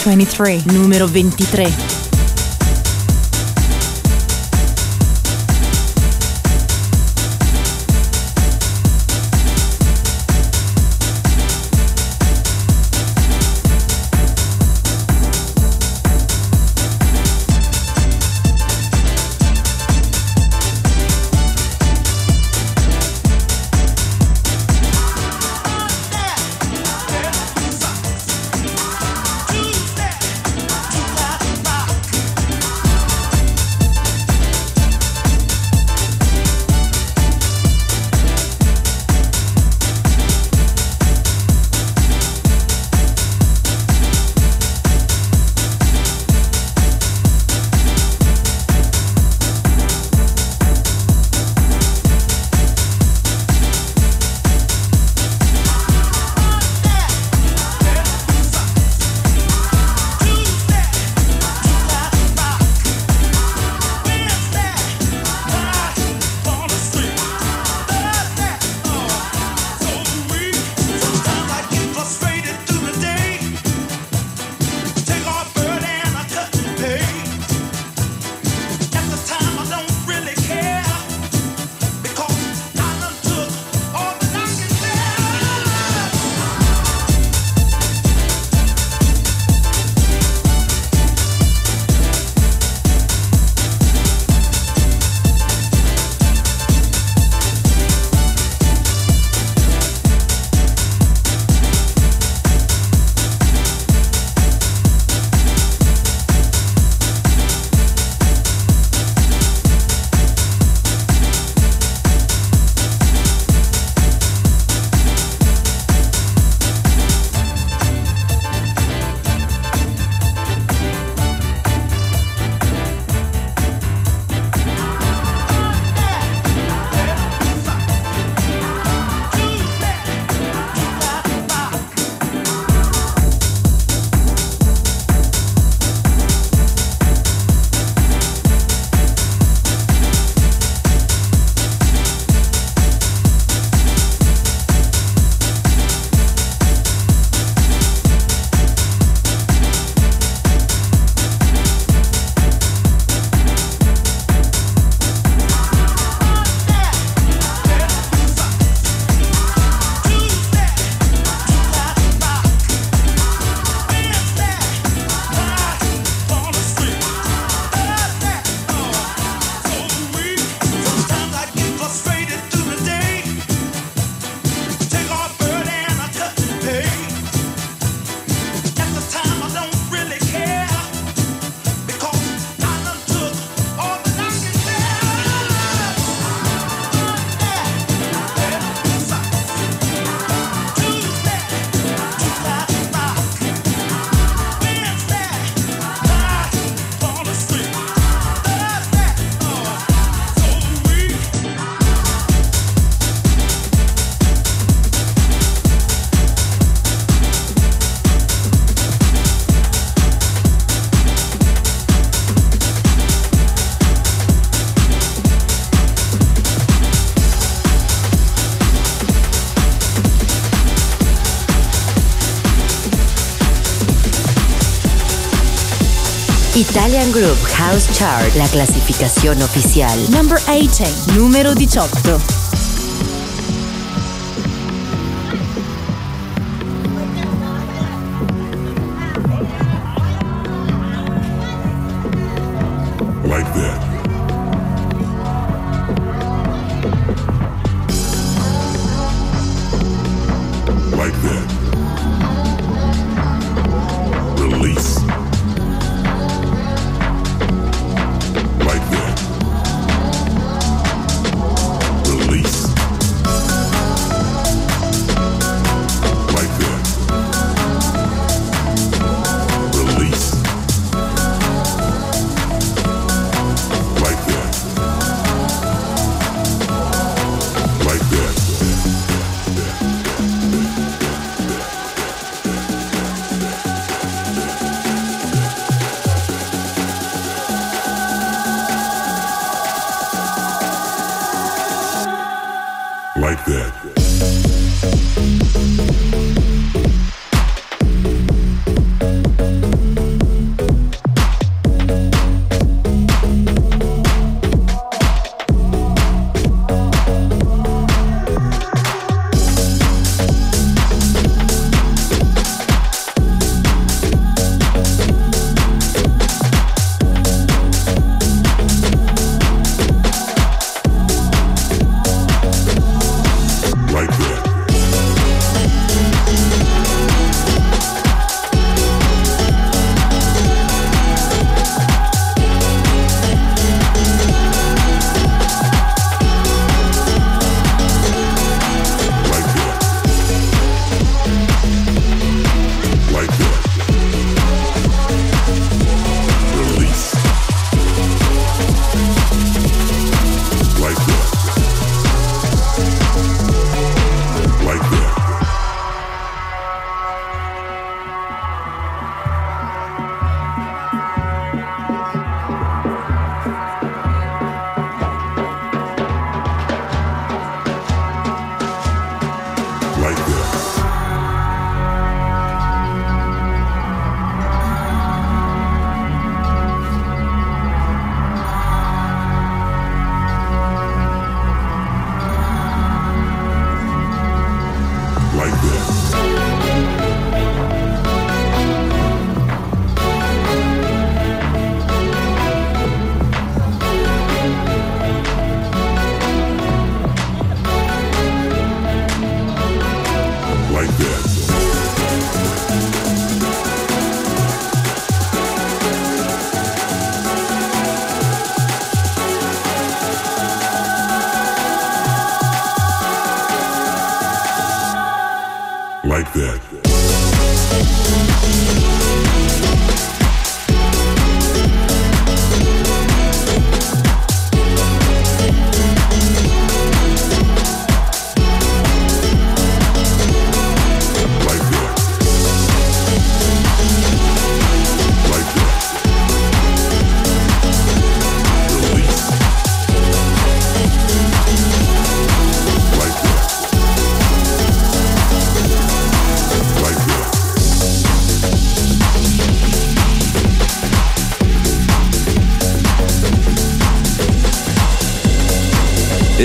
Number 23. Numero 23. Italian Group House Chart, la clasificación oficial. Number 18, número 18.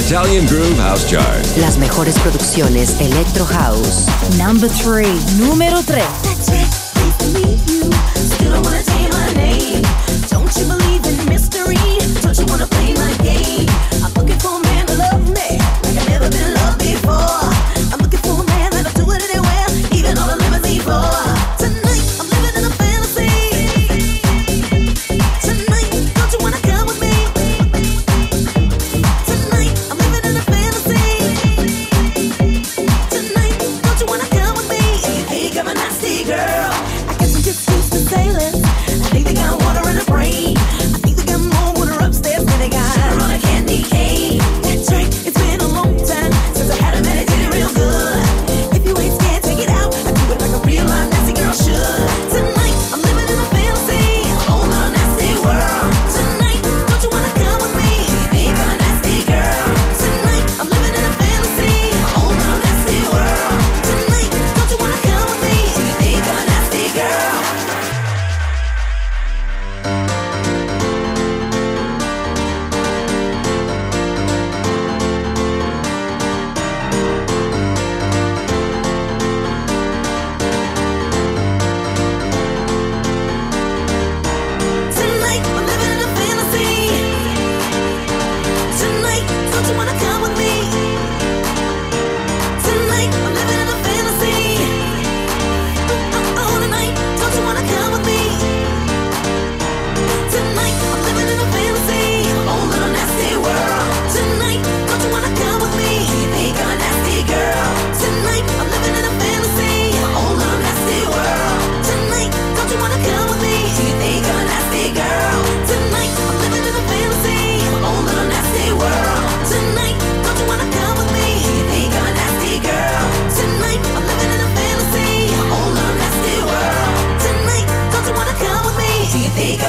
Italian Groove House Chart. Las mejores producciones Electro House. Number 3. Número 3. Clasificación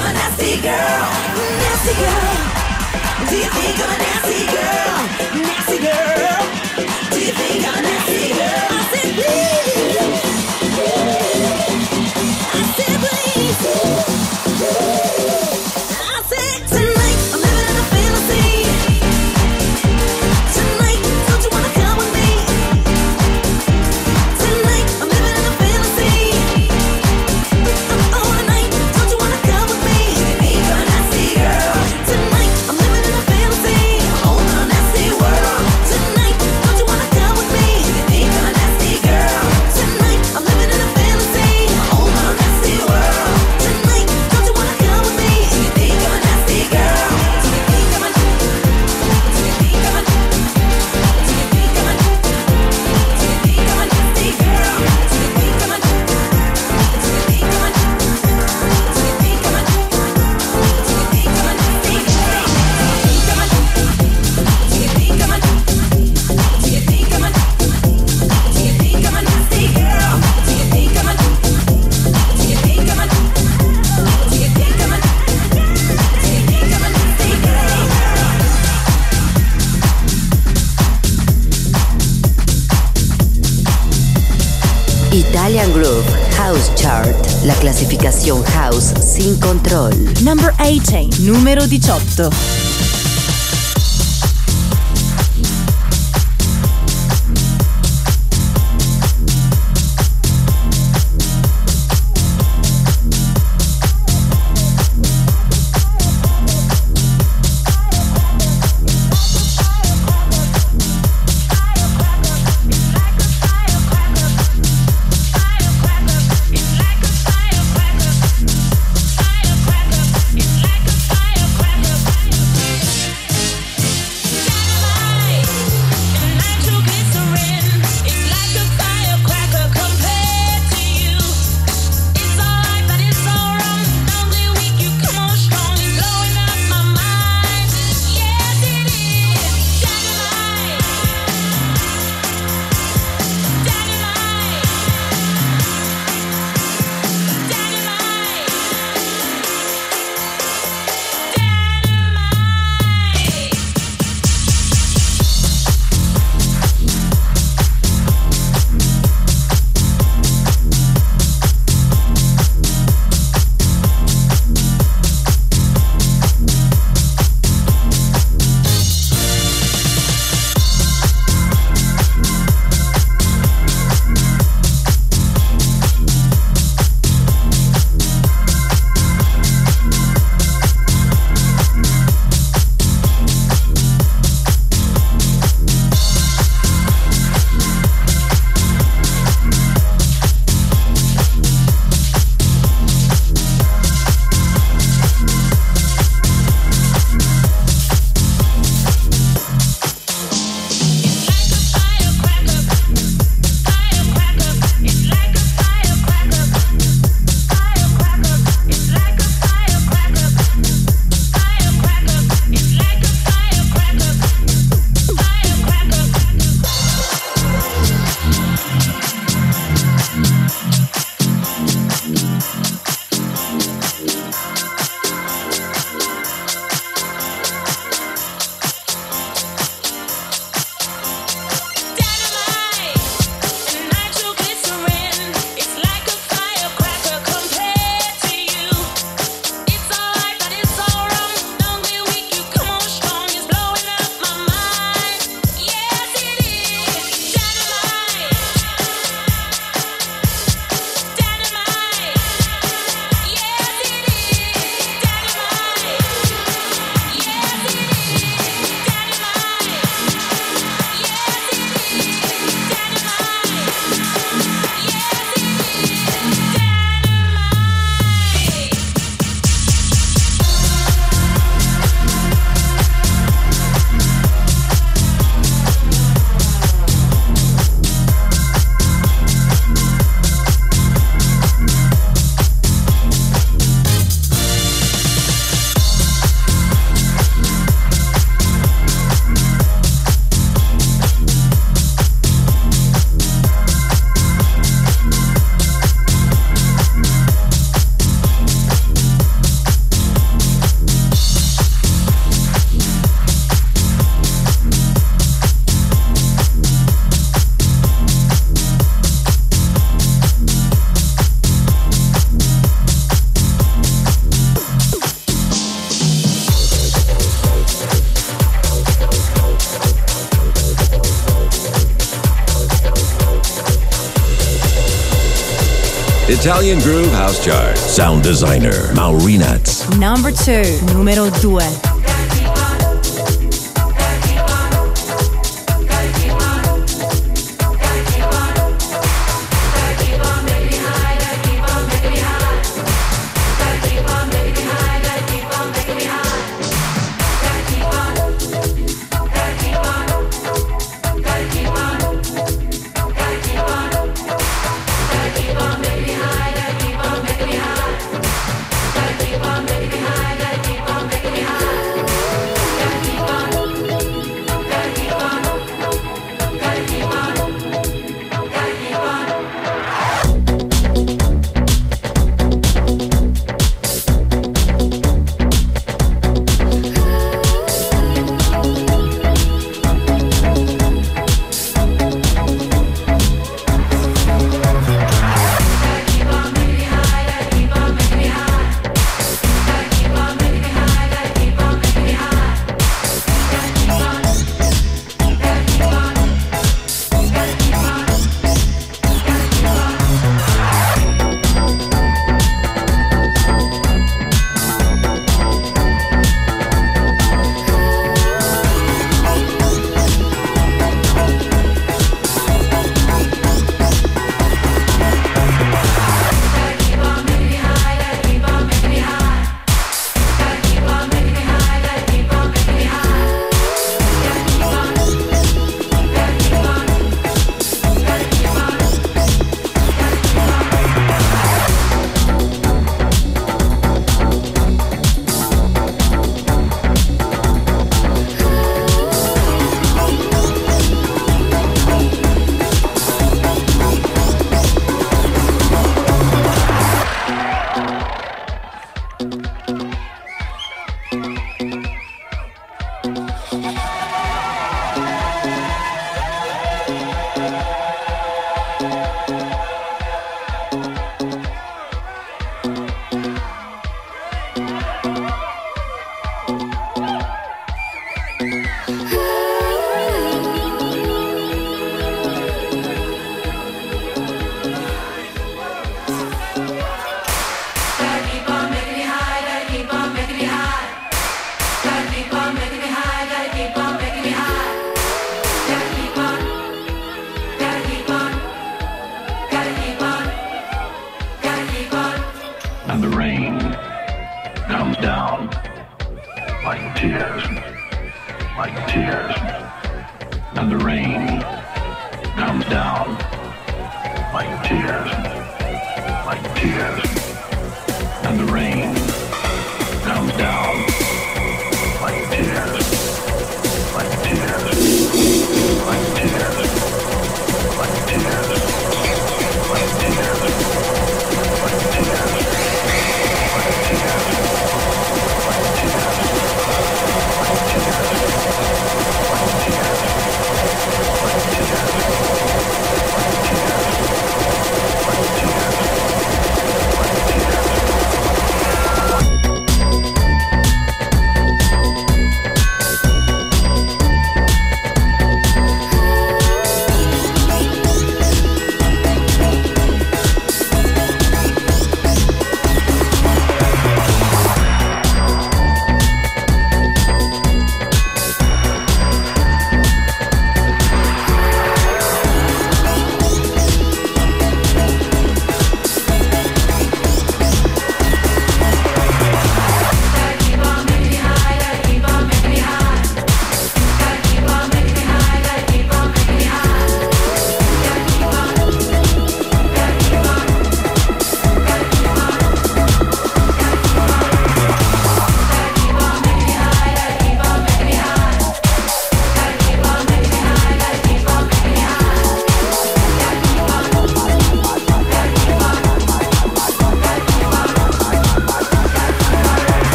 numero 18. Italian Groove House Chart. Sound designer Maurinats. Number 2, numero 2.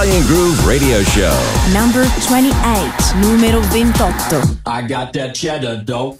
Italian Groove Radio Show. Number 28, numero 28. I got that cheddar dope.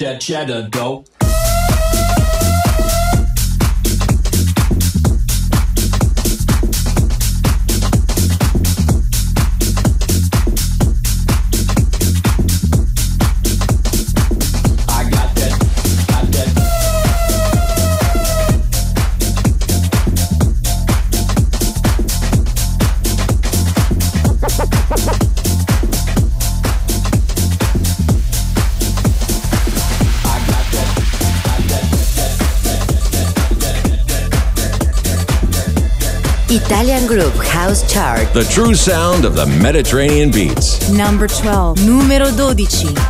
that cheddar though. Italian Groove House Chart. The true sound of the Mediterranean beats. Number 12. Numero 12.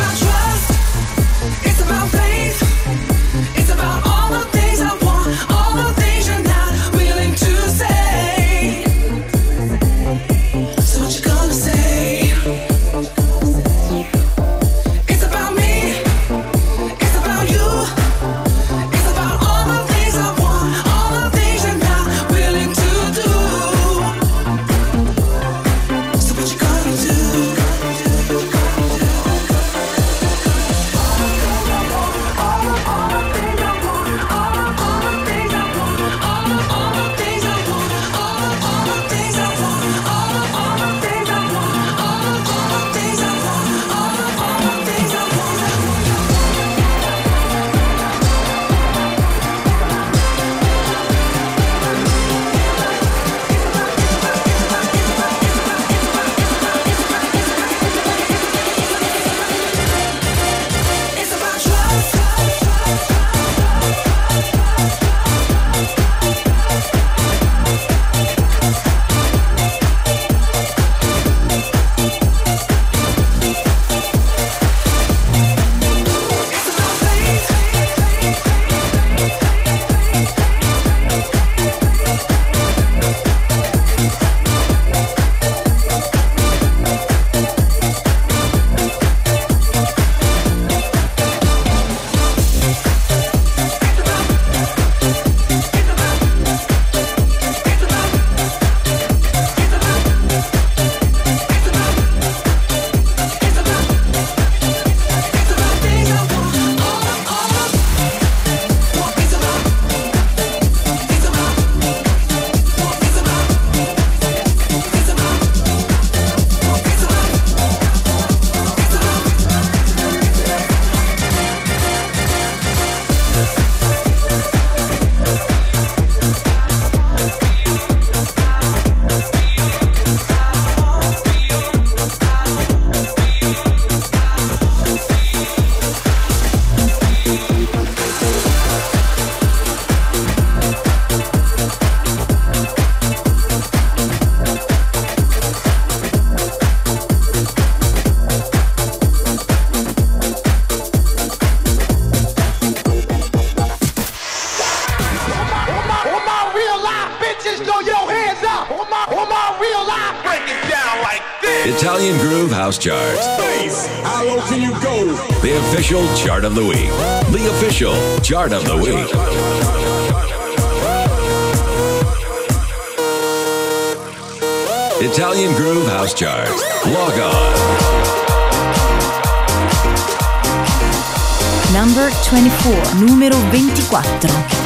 24, numero 24.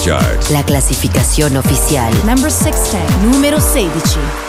Charts. La classificazione ufficiale. Number 16. Numero 16.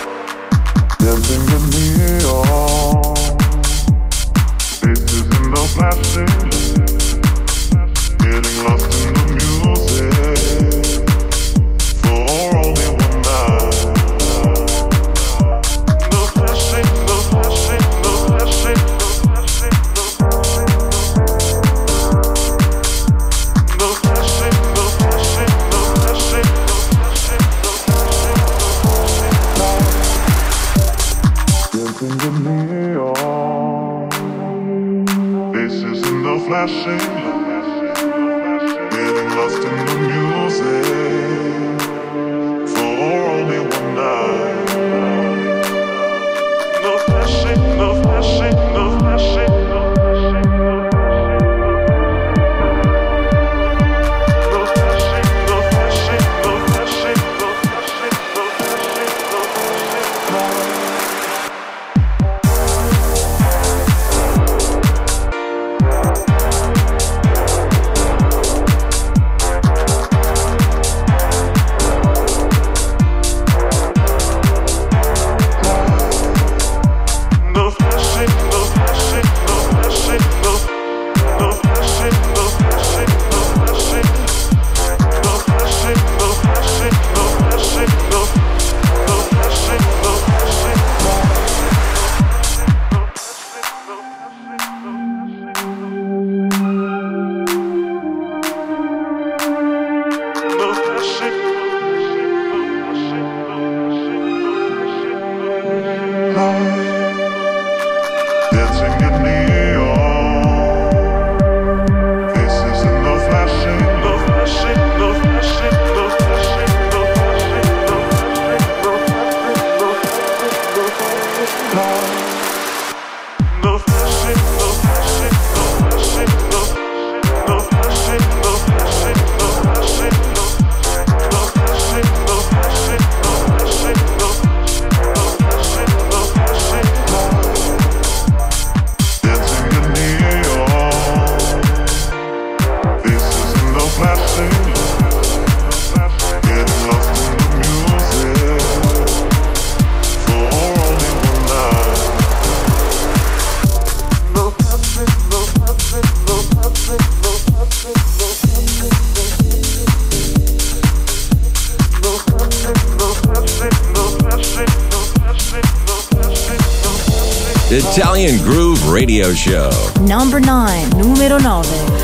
Italian Groove Radio Show. Number 9, numero nove.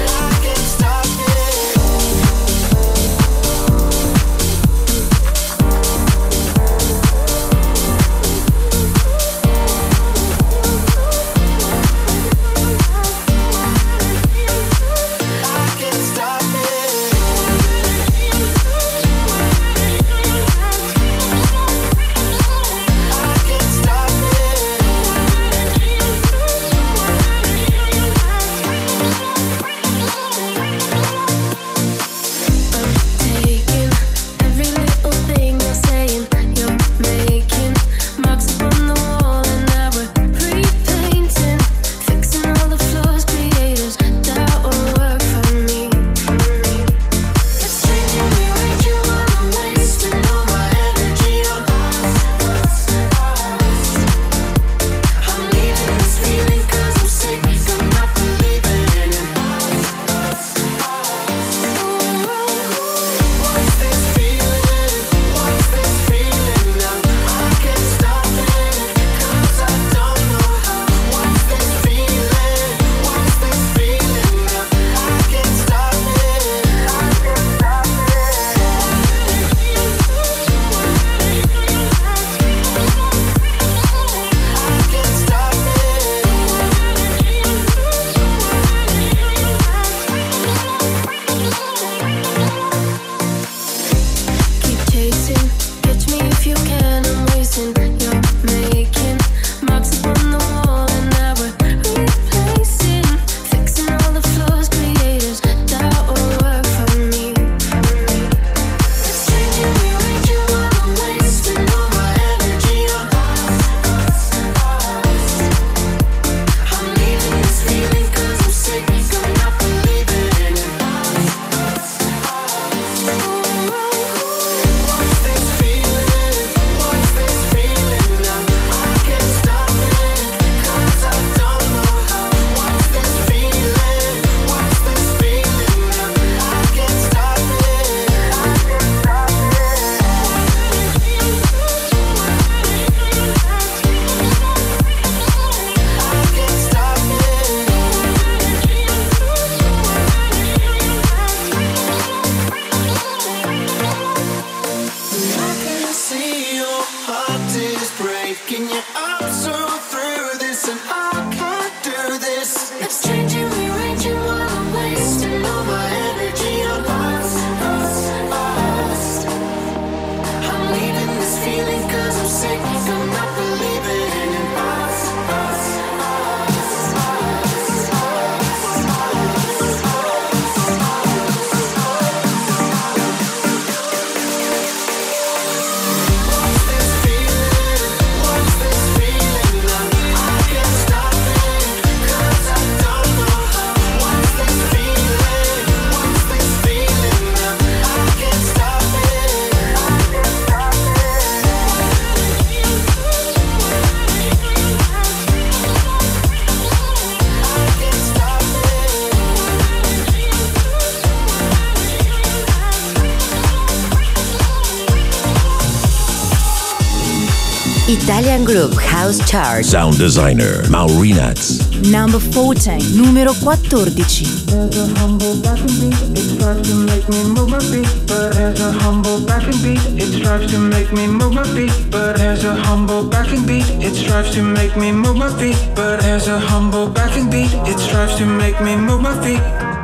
Italian Groove House Chart. Sound designer Maurinats. Number 14, numero 14.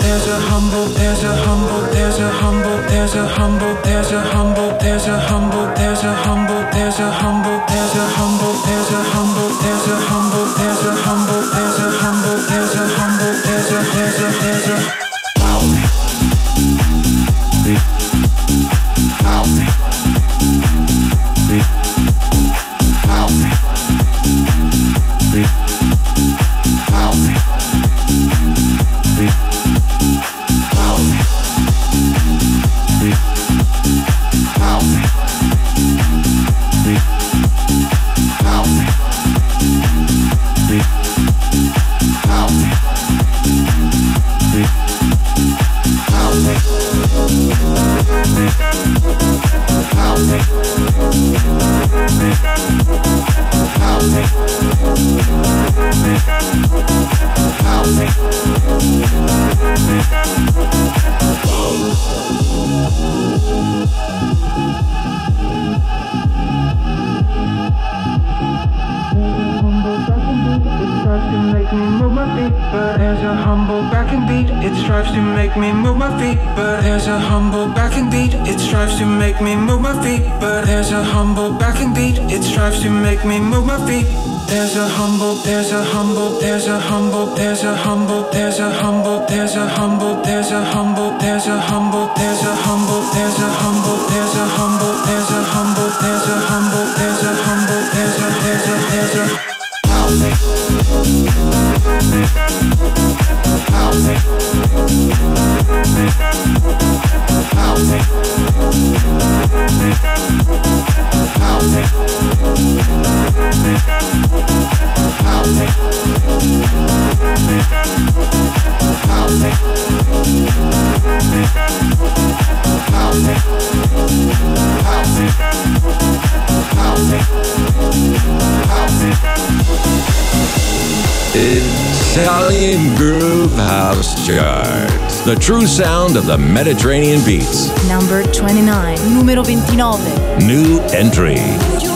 There's a humble, there's a humble, there's a humble, there's a humble, there's a humble, there's a humble, there's a humble, there's a humble there's a humble, there's a humble, there's a humble, there's a humble, there's a, there's a, there's a. strives to make me move my feet. As a humble as a humble. There's a humble, there's a humble, there's a humble, there's a humble, there's a humble, there's a humble, there's a humble, there's a humble, there's a humble, there's a humble, there's a humble, there's a humble, there's a there's a there's a housing, housing, housing. Italian Groove House Chart. The true sound of the Mediterranean beats. Number 29. Numero 29. New entry.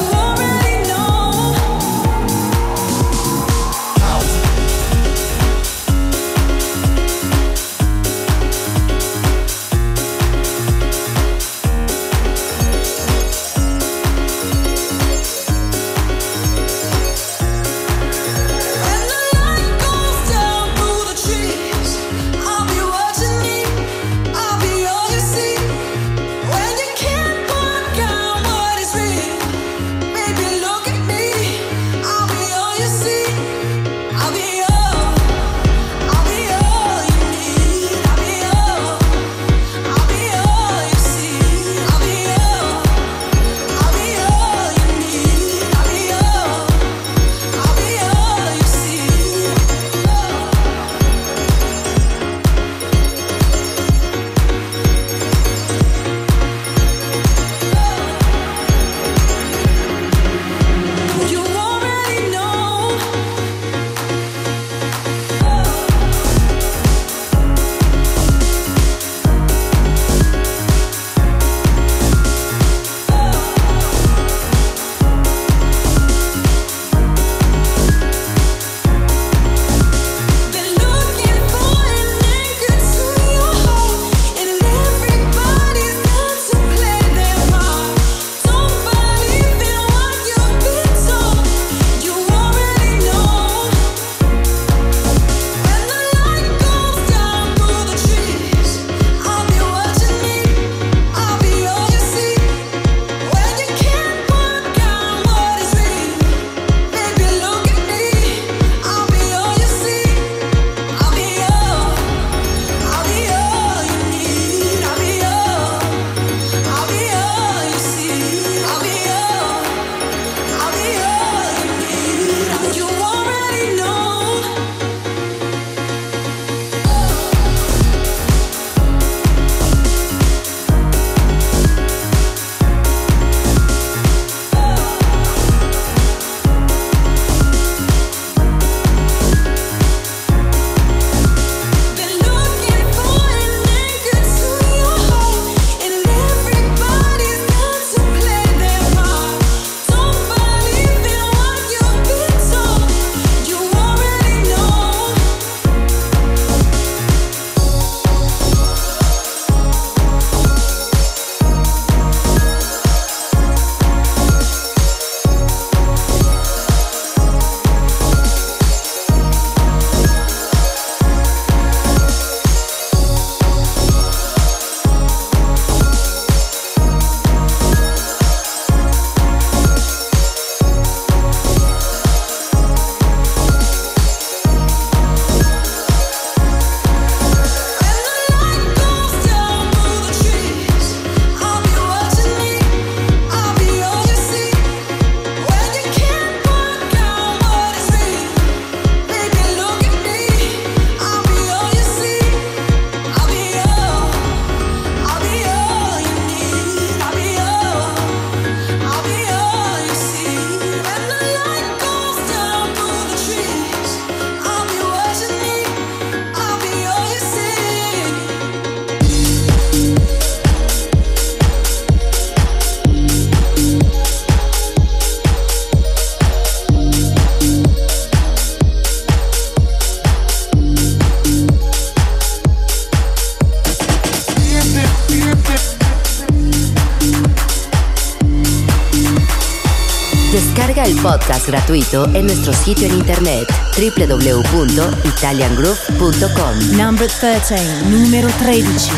Descarga el podcast gratuito en nuestro sitio en internet www.italiangroup.com. Number 13, número 13.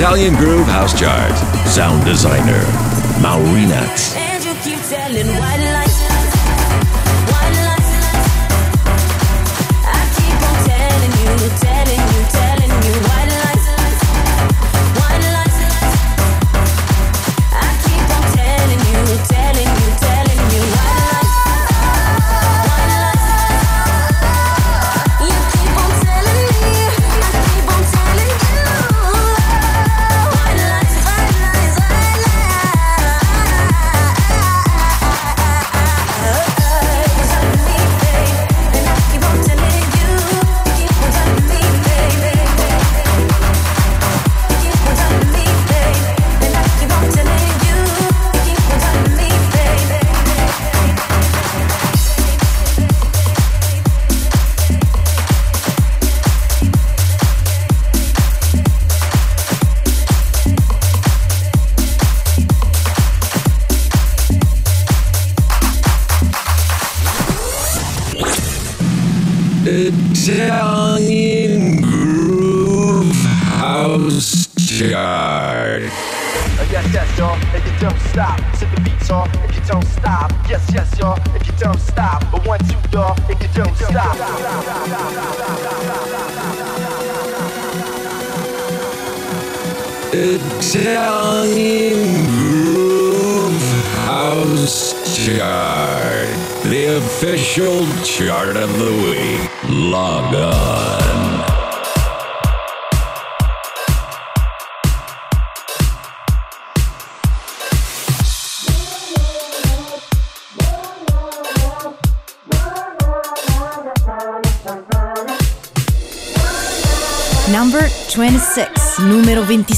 Italian Groove House Chart. Sound designer, Maurinax.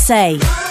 Numero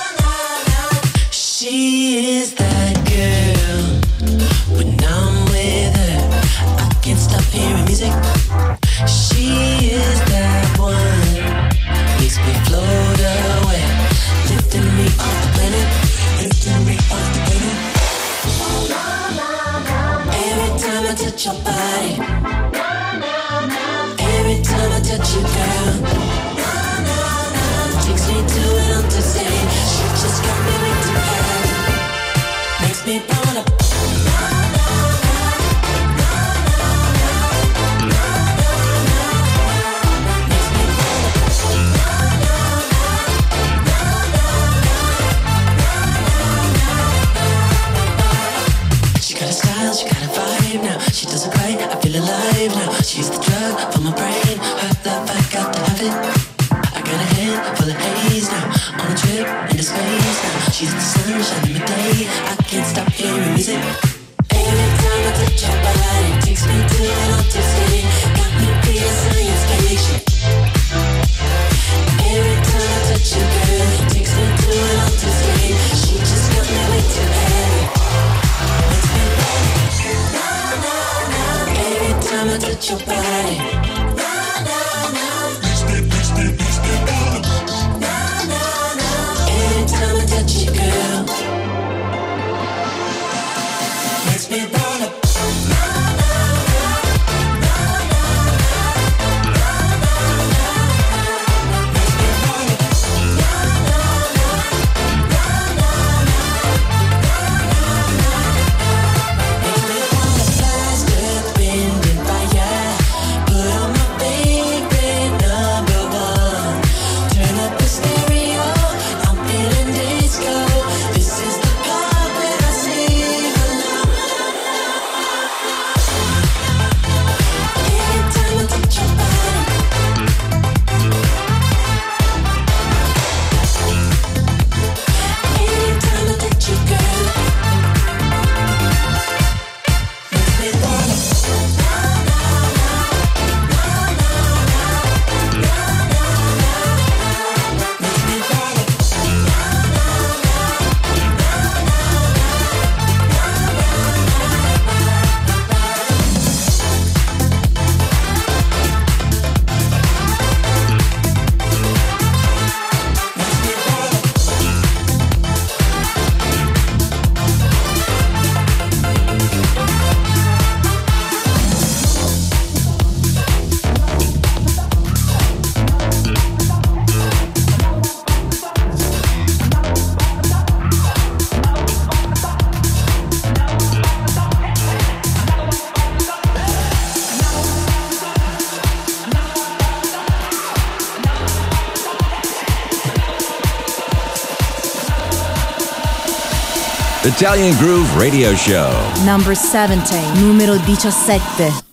Italian Groove Radio Show. Number 17, numero 17.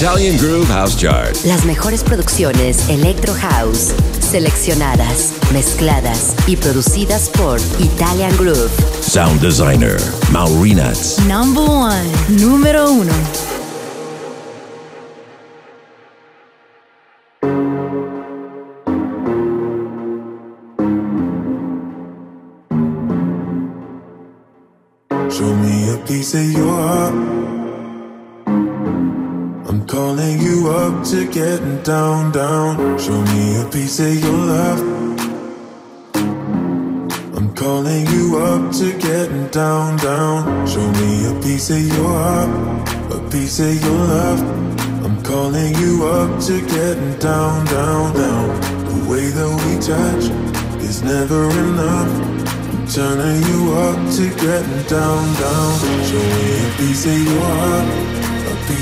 Italian Groove House Chart. Las mejores producciones Electro House, seleccionadas, mezcladas y producidas por Italian Groove. Sound designer, Maurinats. Number 1, número 1.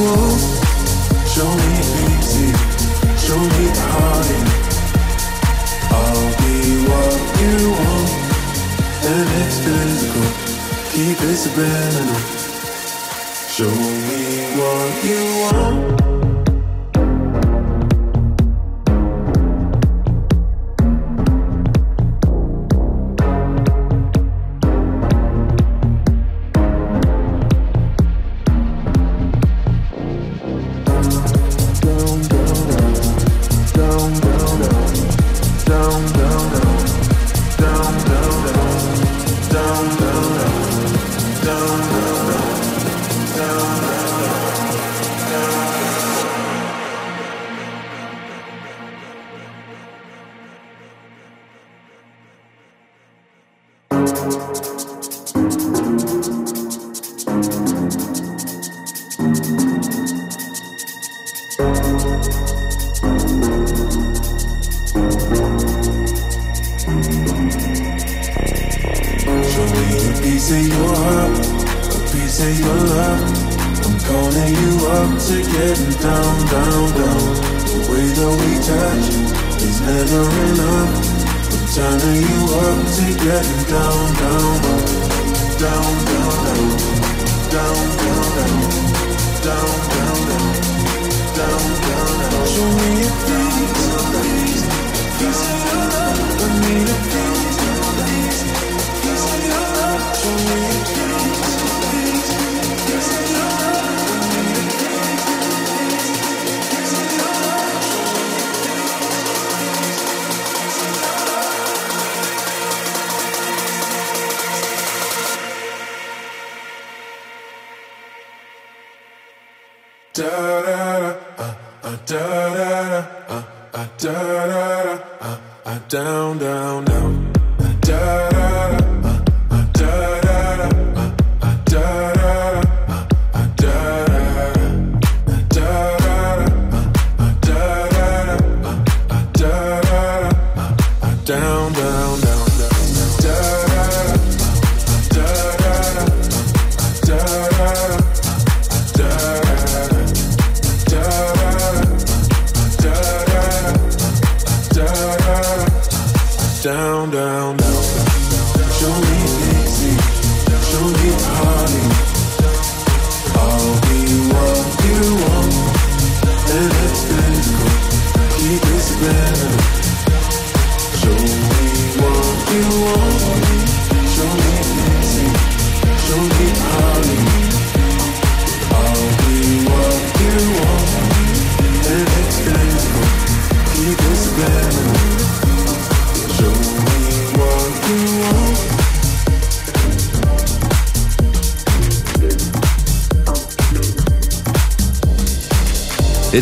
Show me easy, show me. I'll be what you want, and it's physical. Keep it subliminal. Show me what you want.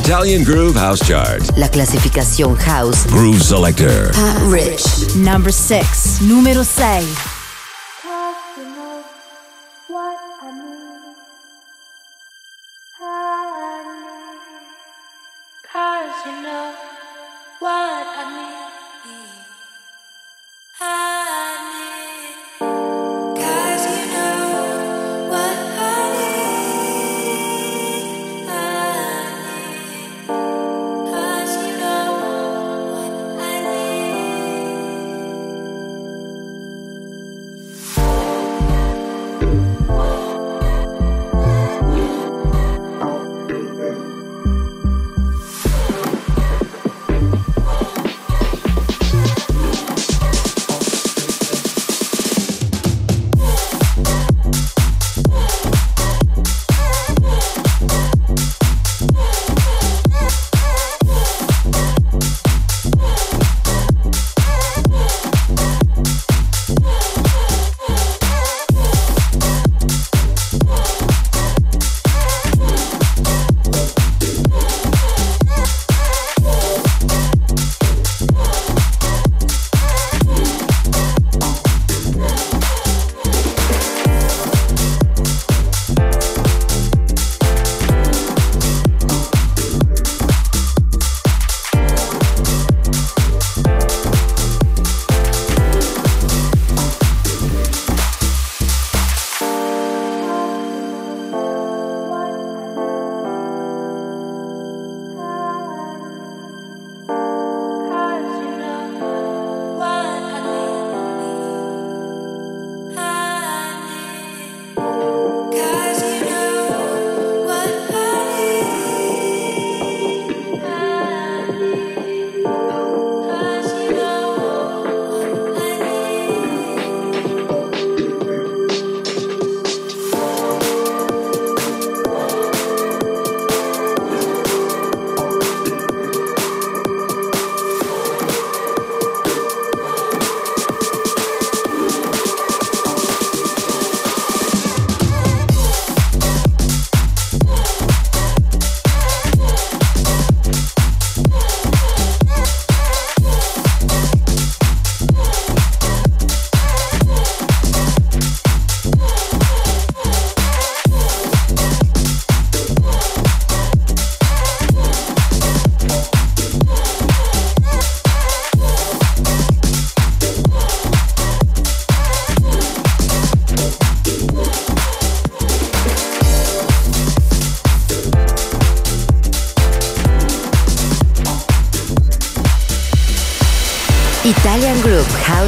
Italian Groove House Chart. La clasificación House. Groove Selector. Pat Rich. Number 6. Número 6. Cause you know what I.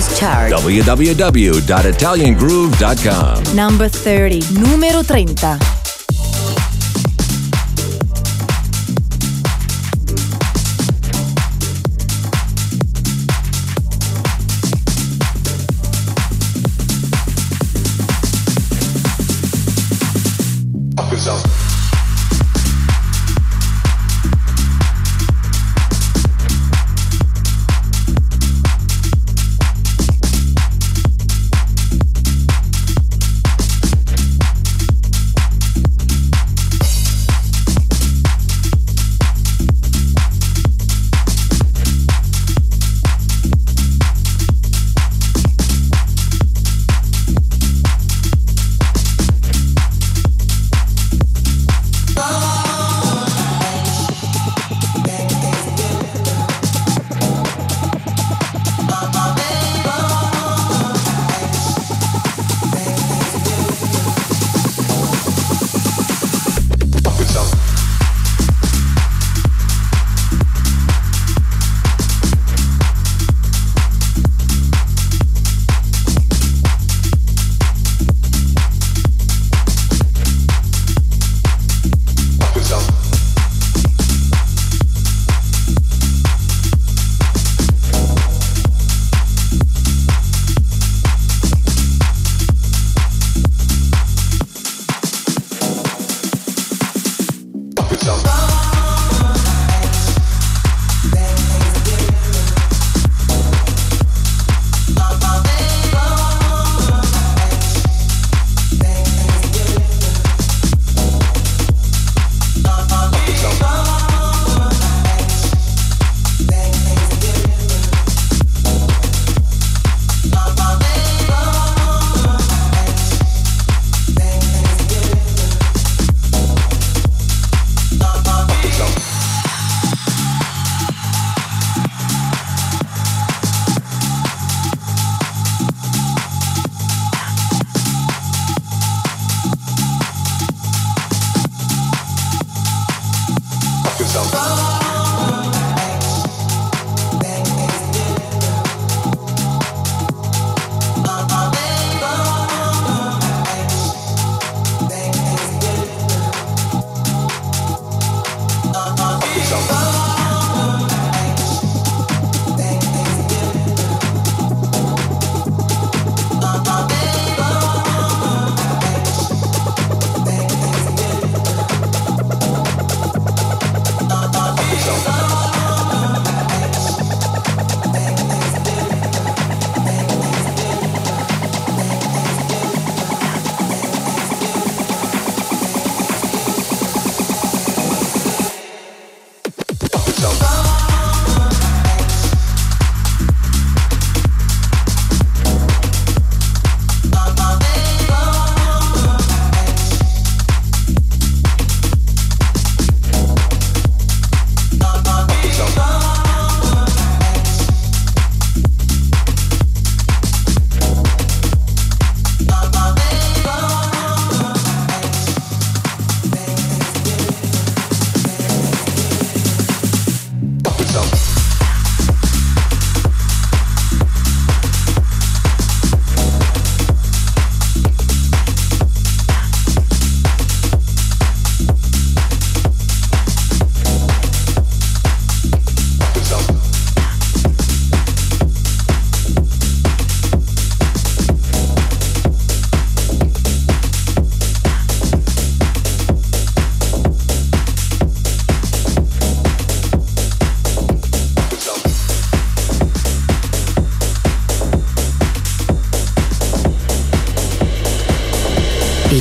House Chart. www.italiangroove.com. Number 30. Numero 30.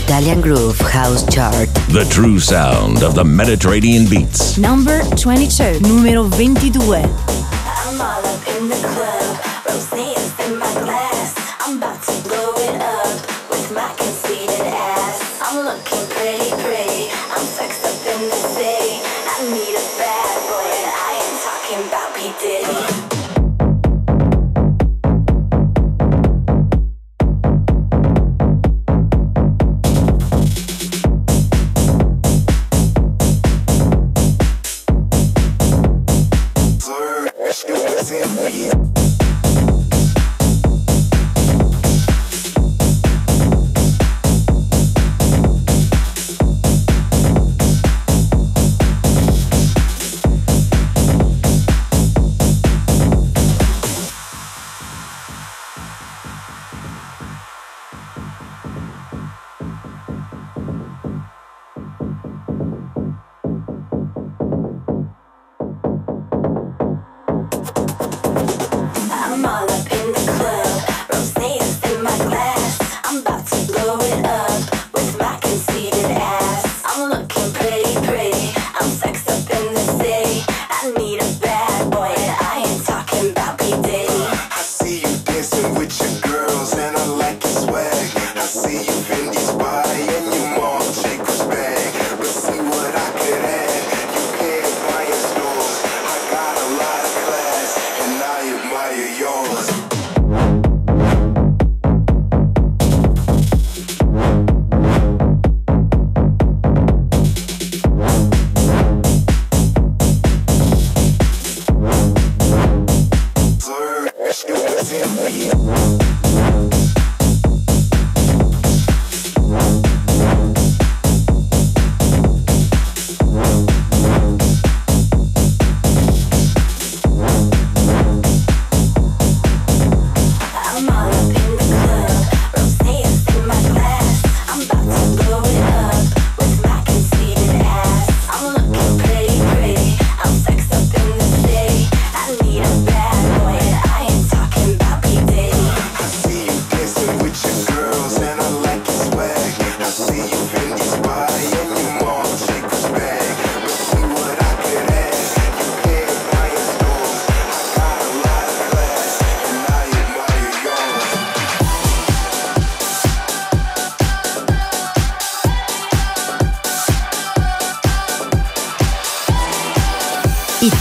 Italian Groove House Chart. The true sound of the Mediterranean beats. Number 22. Numero 22.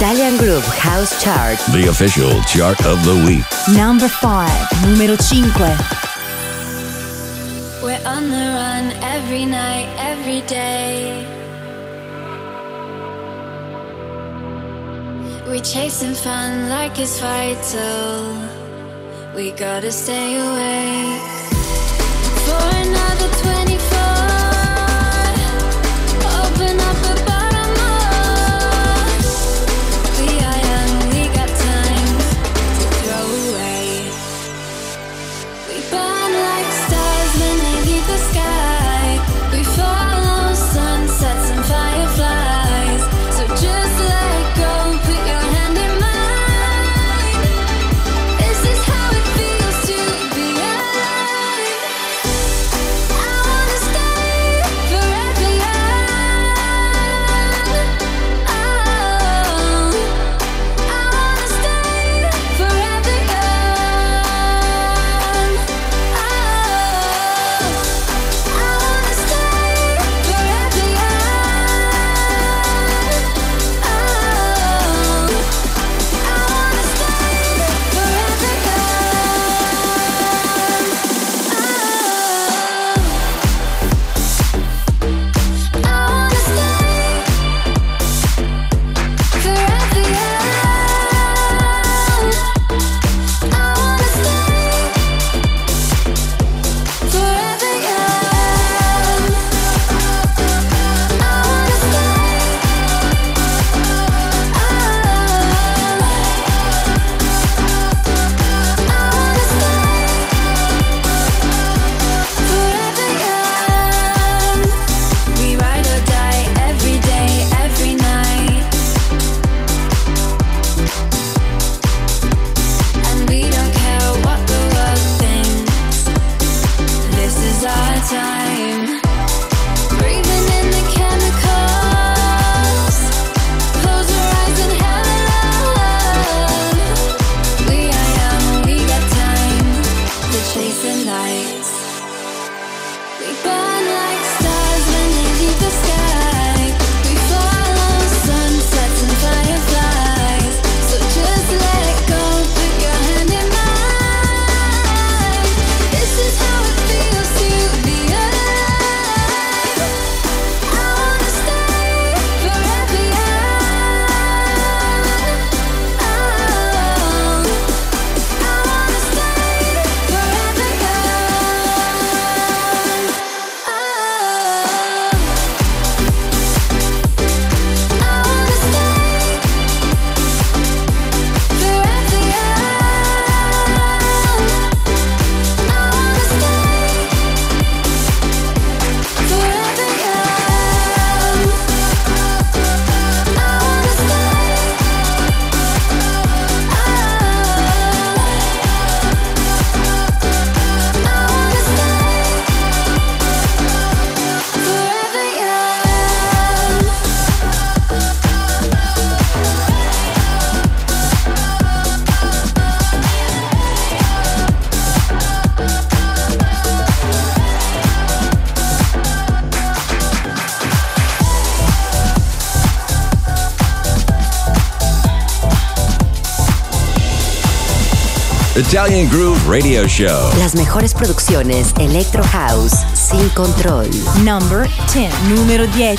Italian Groove House Chart. The official chart of the week. Number 5. Numero 5. We're on the run every night, every day. We chasing fun like it's vital. We gotta stay awake for another the sky. Italian Groove Radio Show. Las mejores producciones Electro House sin control. Number 10. Número 10.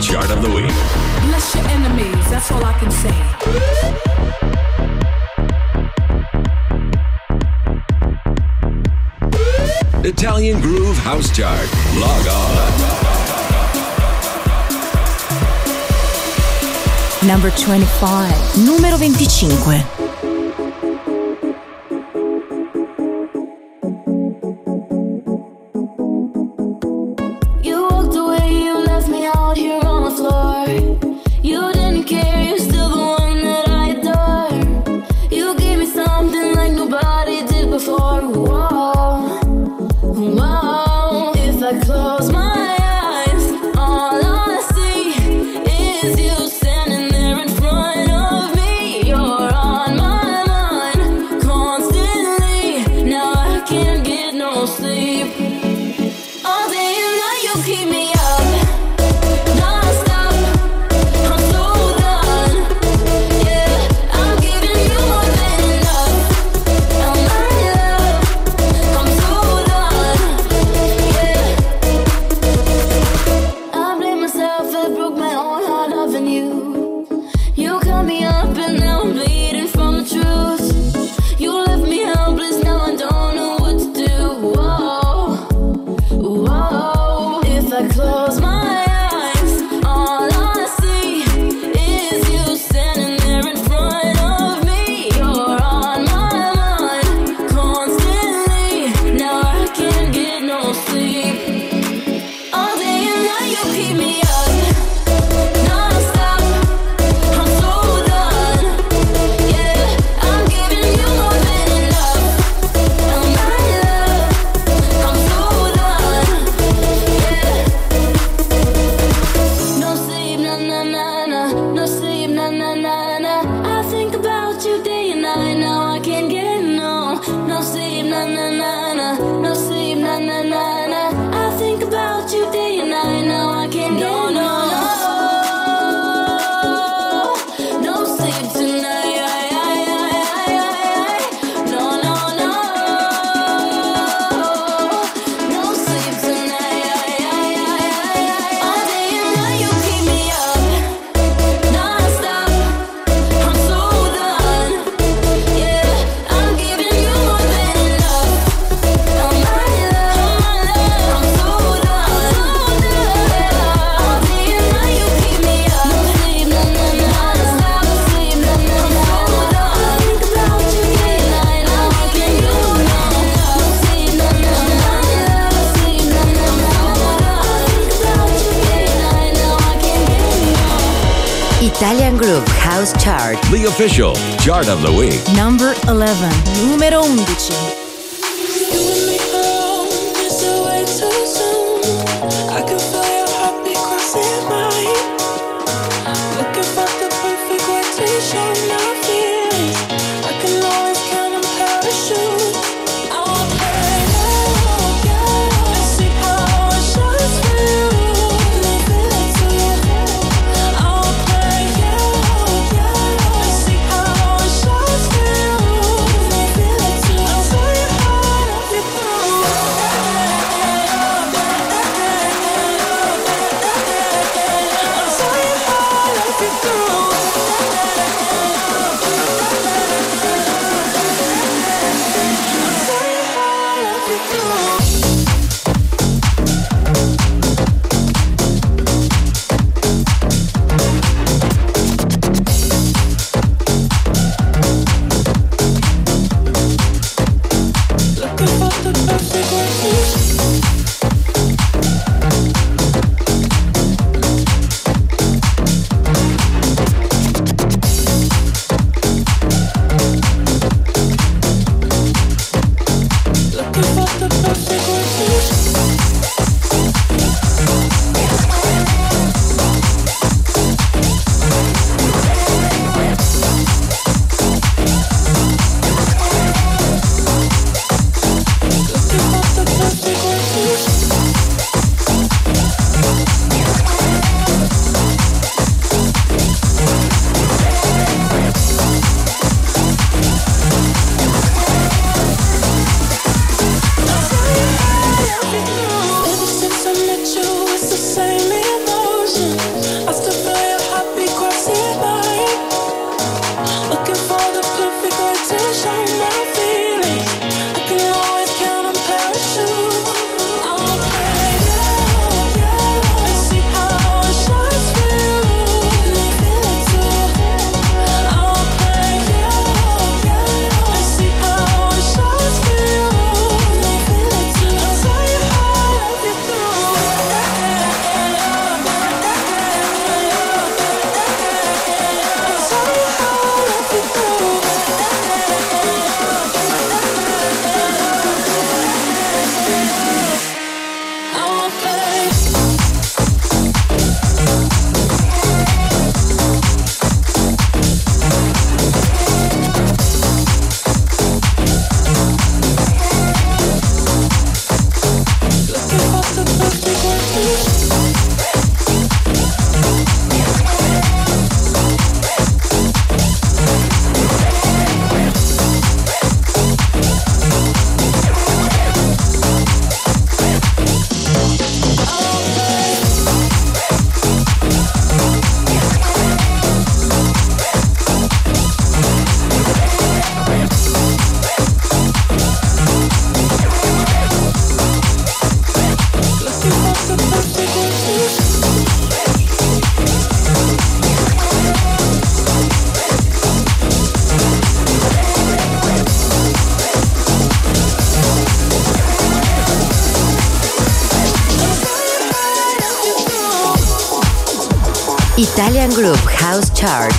Chart of the Week. Bless your enemies, that's all I can say. Italian Groove House Chart. Log on. Number 25. Numero 25. official chart of the week. Number 11.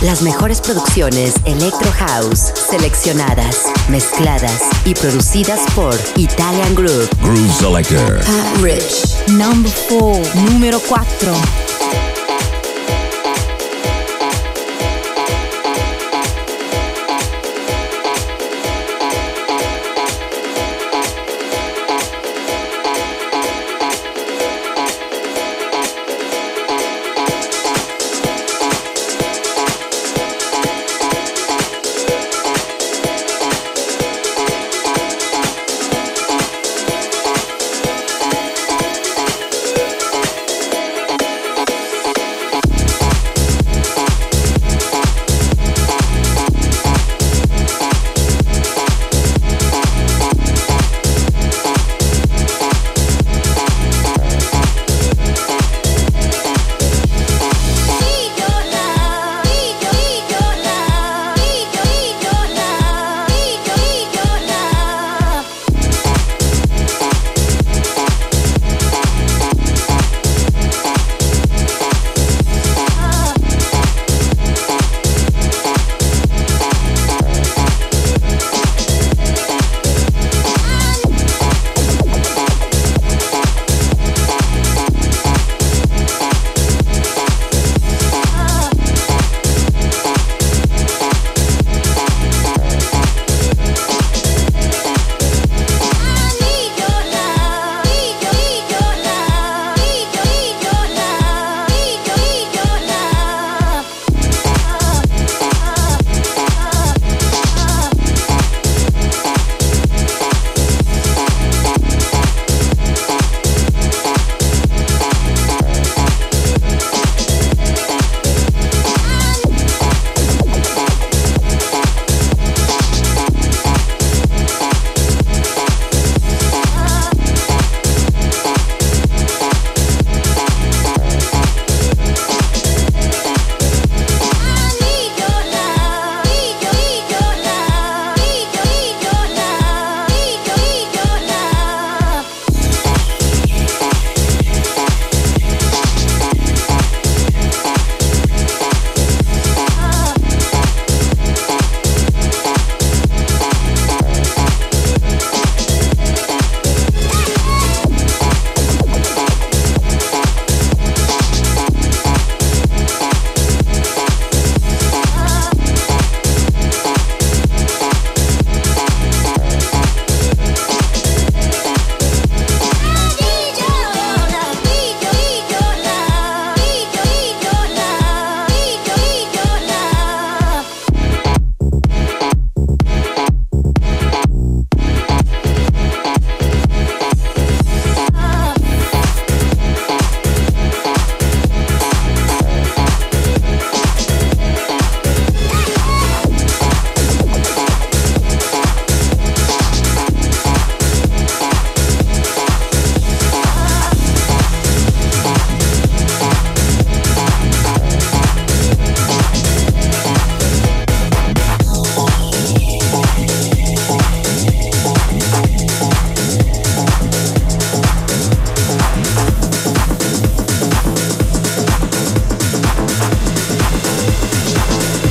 Las mejores producciones Electro House, seleccionadas, mezcladas y producidas por Italian Group. Groove Selector. Pat Rich. Number 4. Número 4.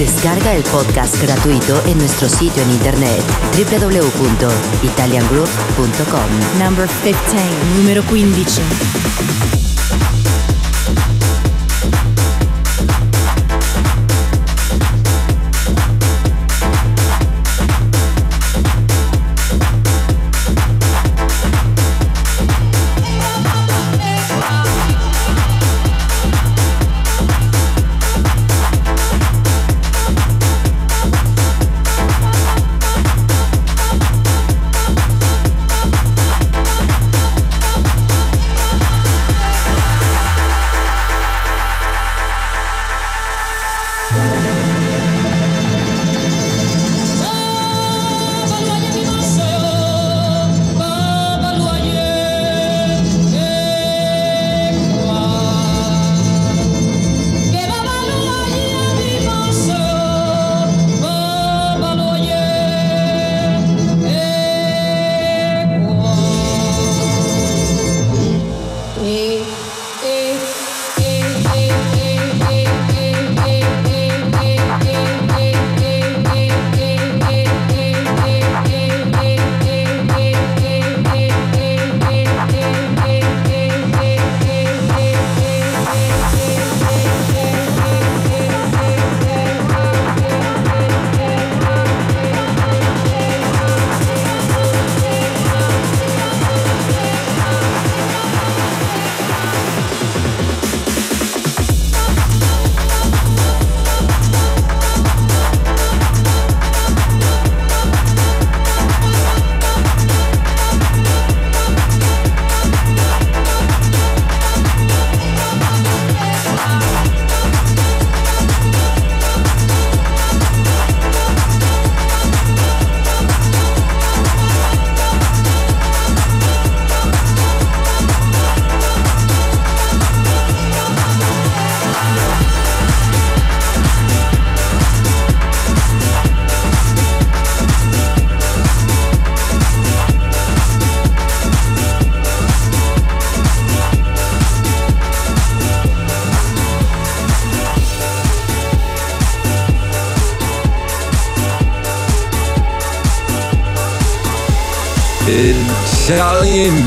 Descarga el podcast gratuito en nuestro sitio en internet www.italiangroove.com. Number 15, numero 15.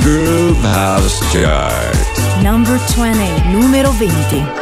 Groove House Chart. Number 20, numero 20.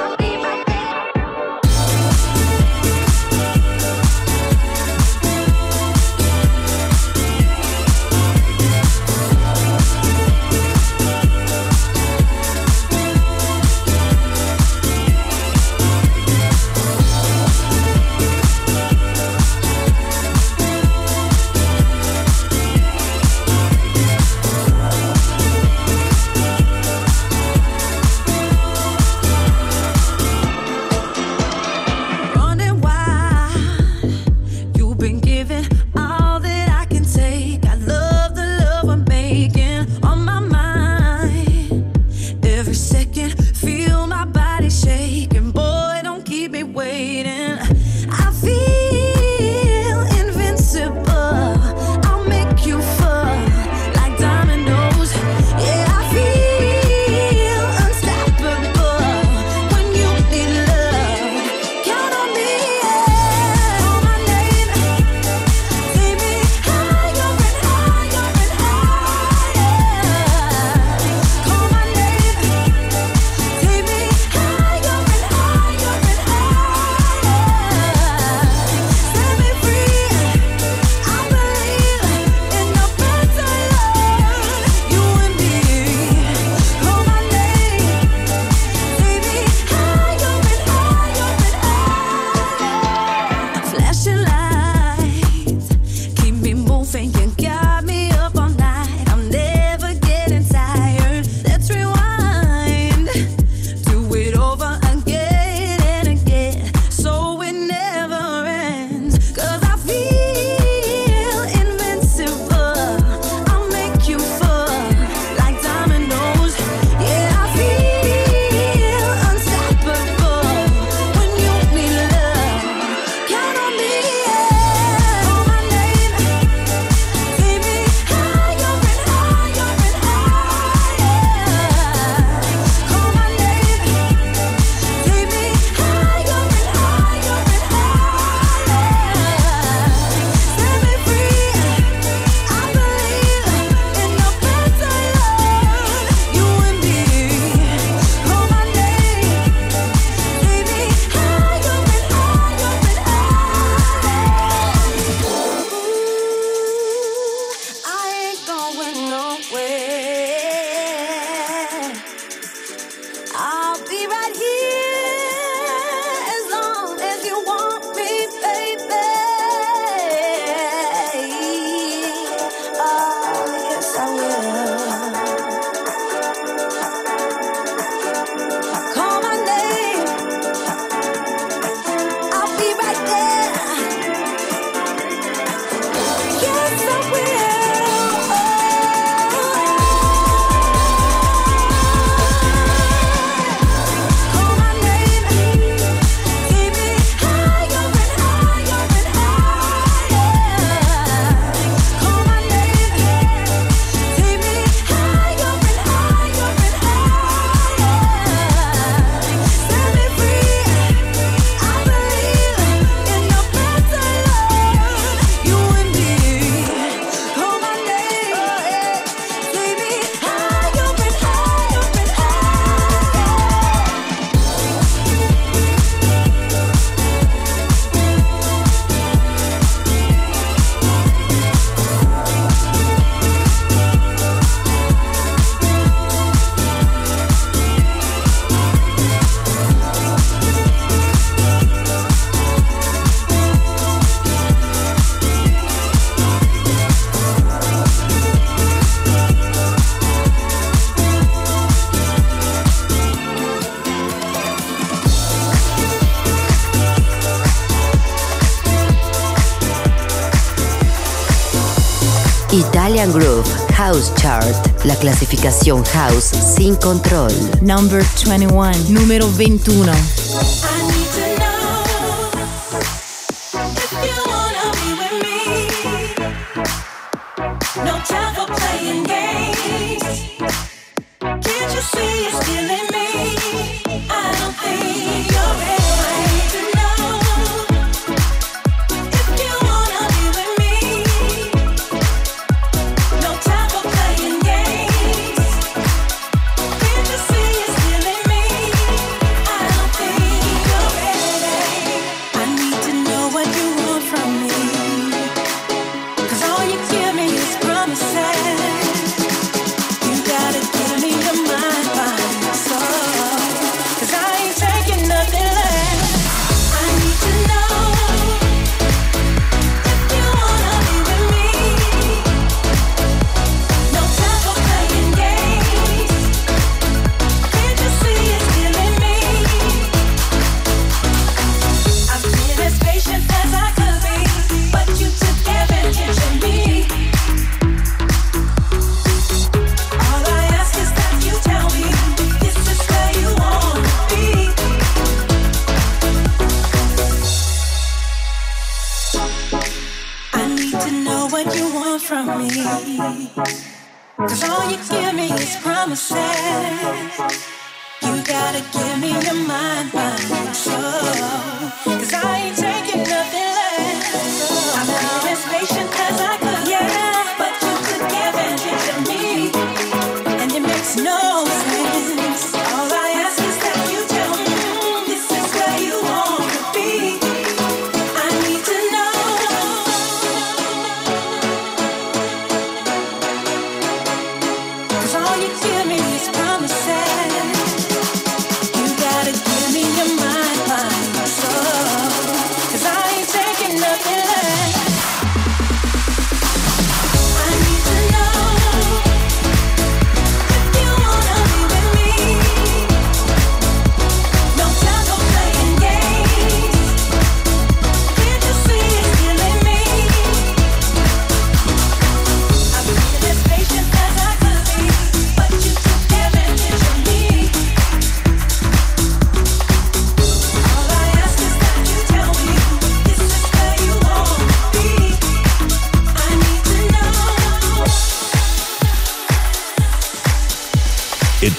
Italian Groove House Chart, la clasificación house sin control. Number 21, número 21.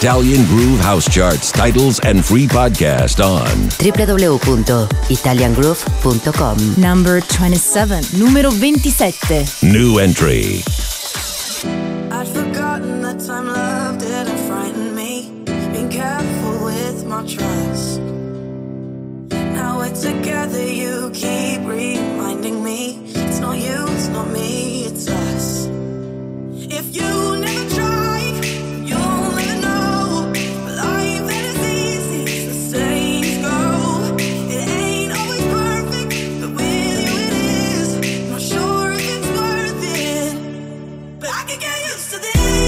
Italian Groove House Charts, titles, and free podcast on www.italiangroove.com. Number 27, numero 27. New entry. I can get used to this.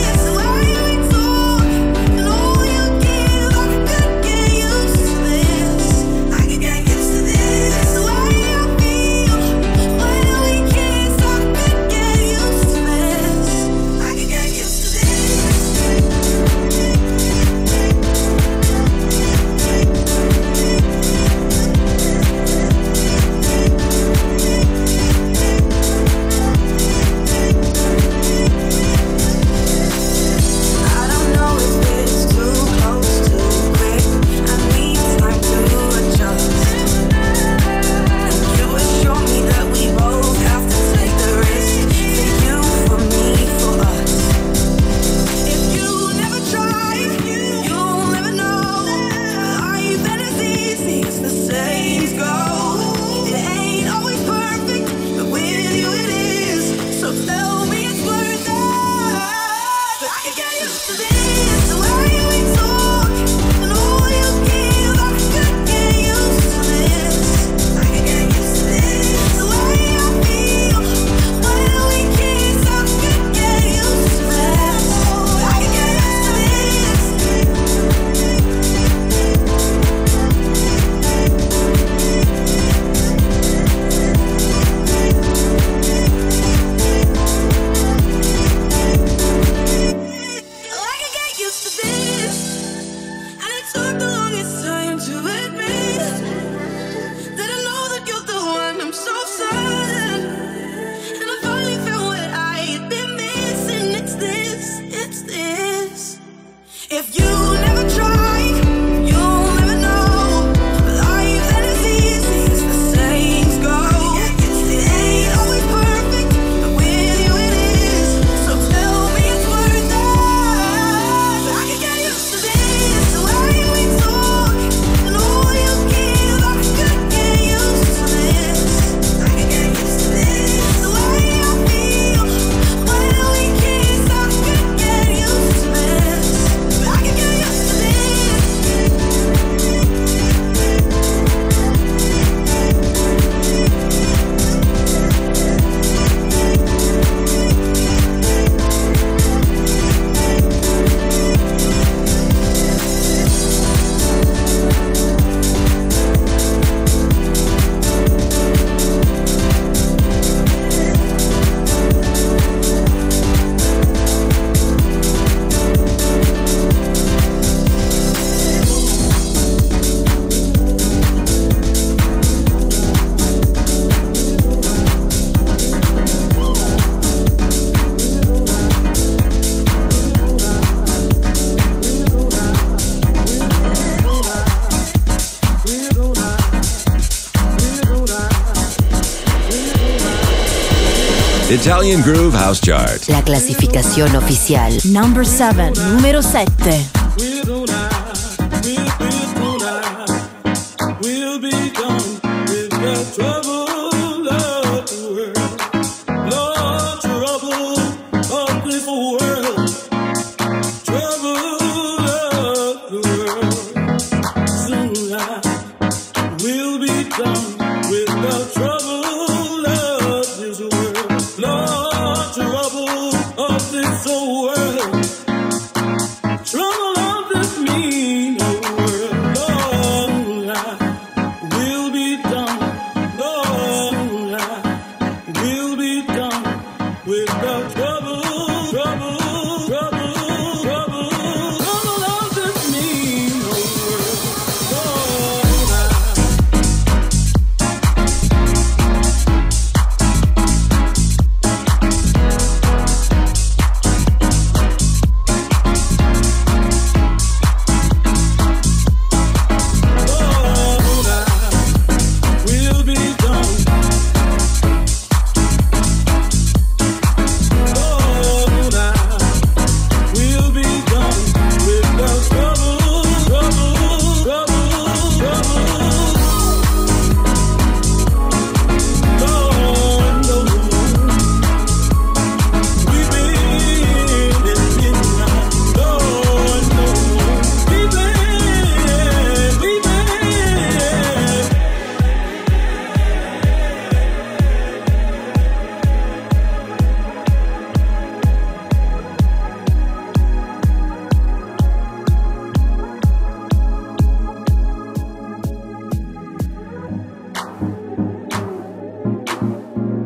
Italian Groove House Chart. La clasificación oficial. Number 7. Número 7.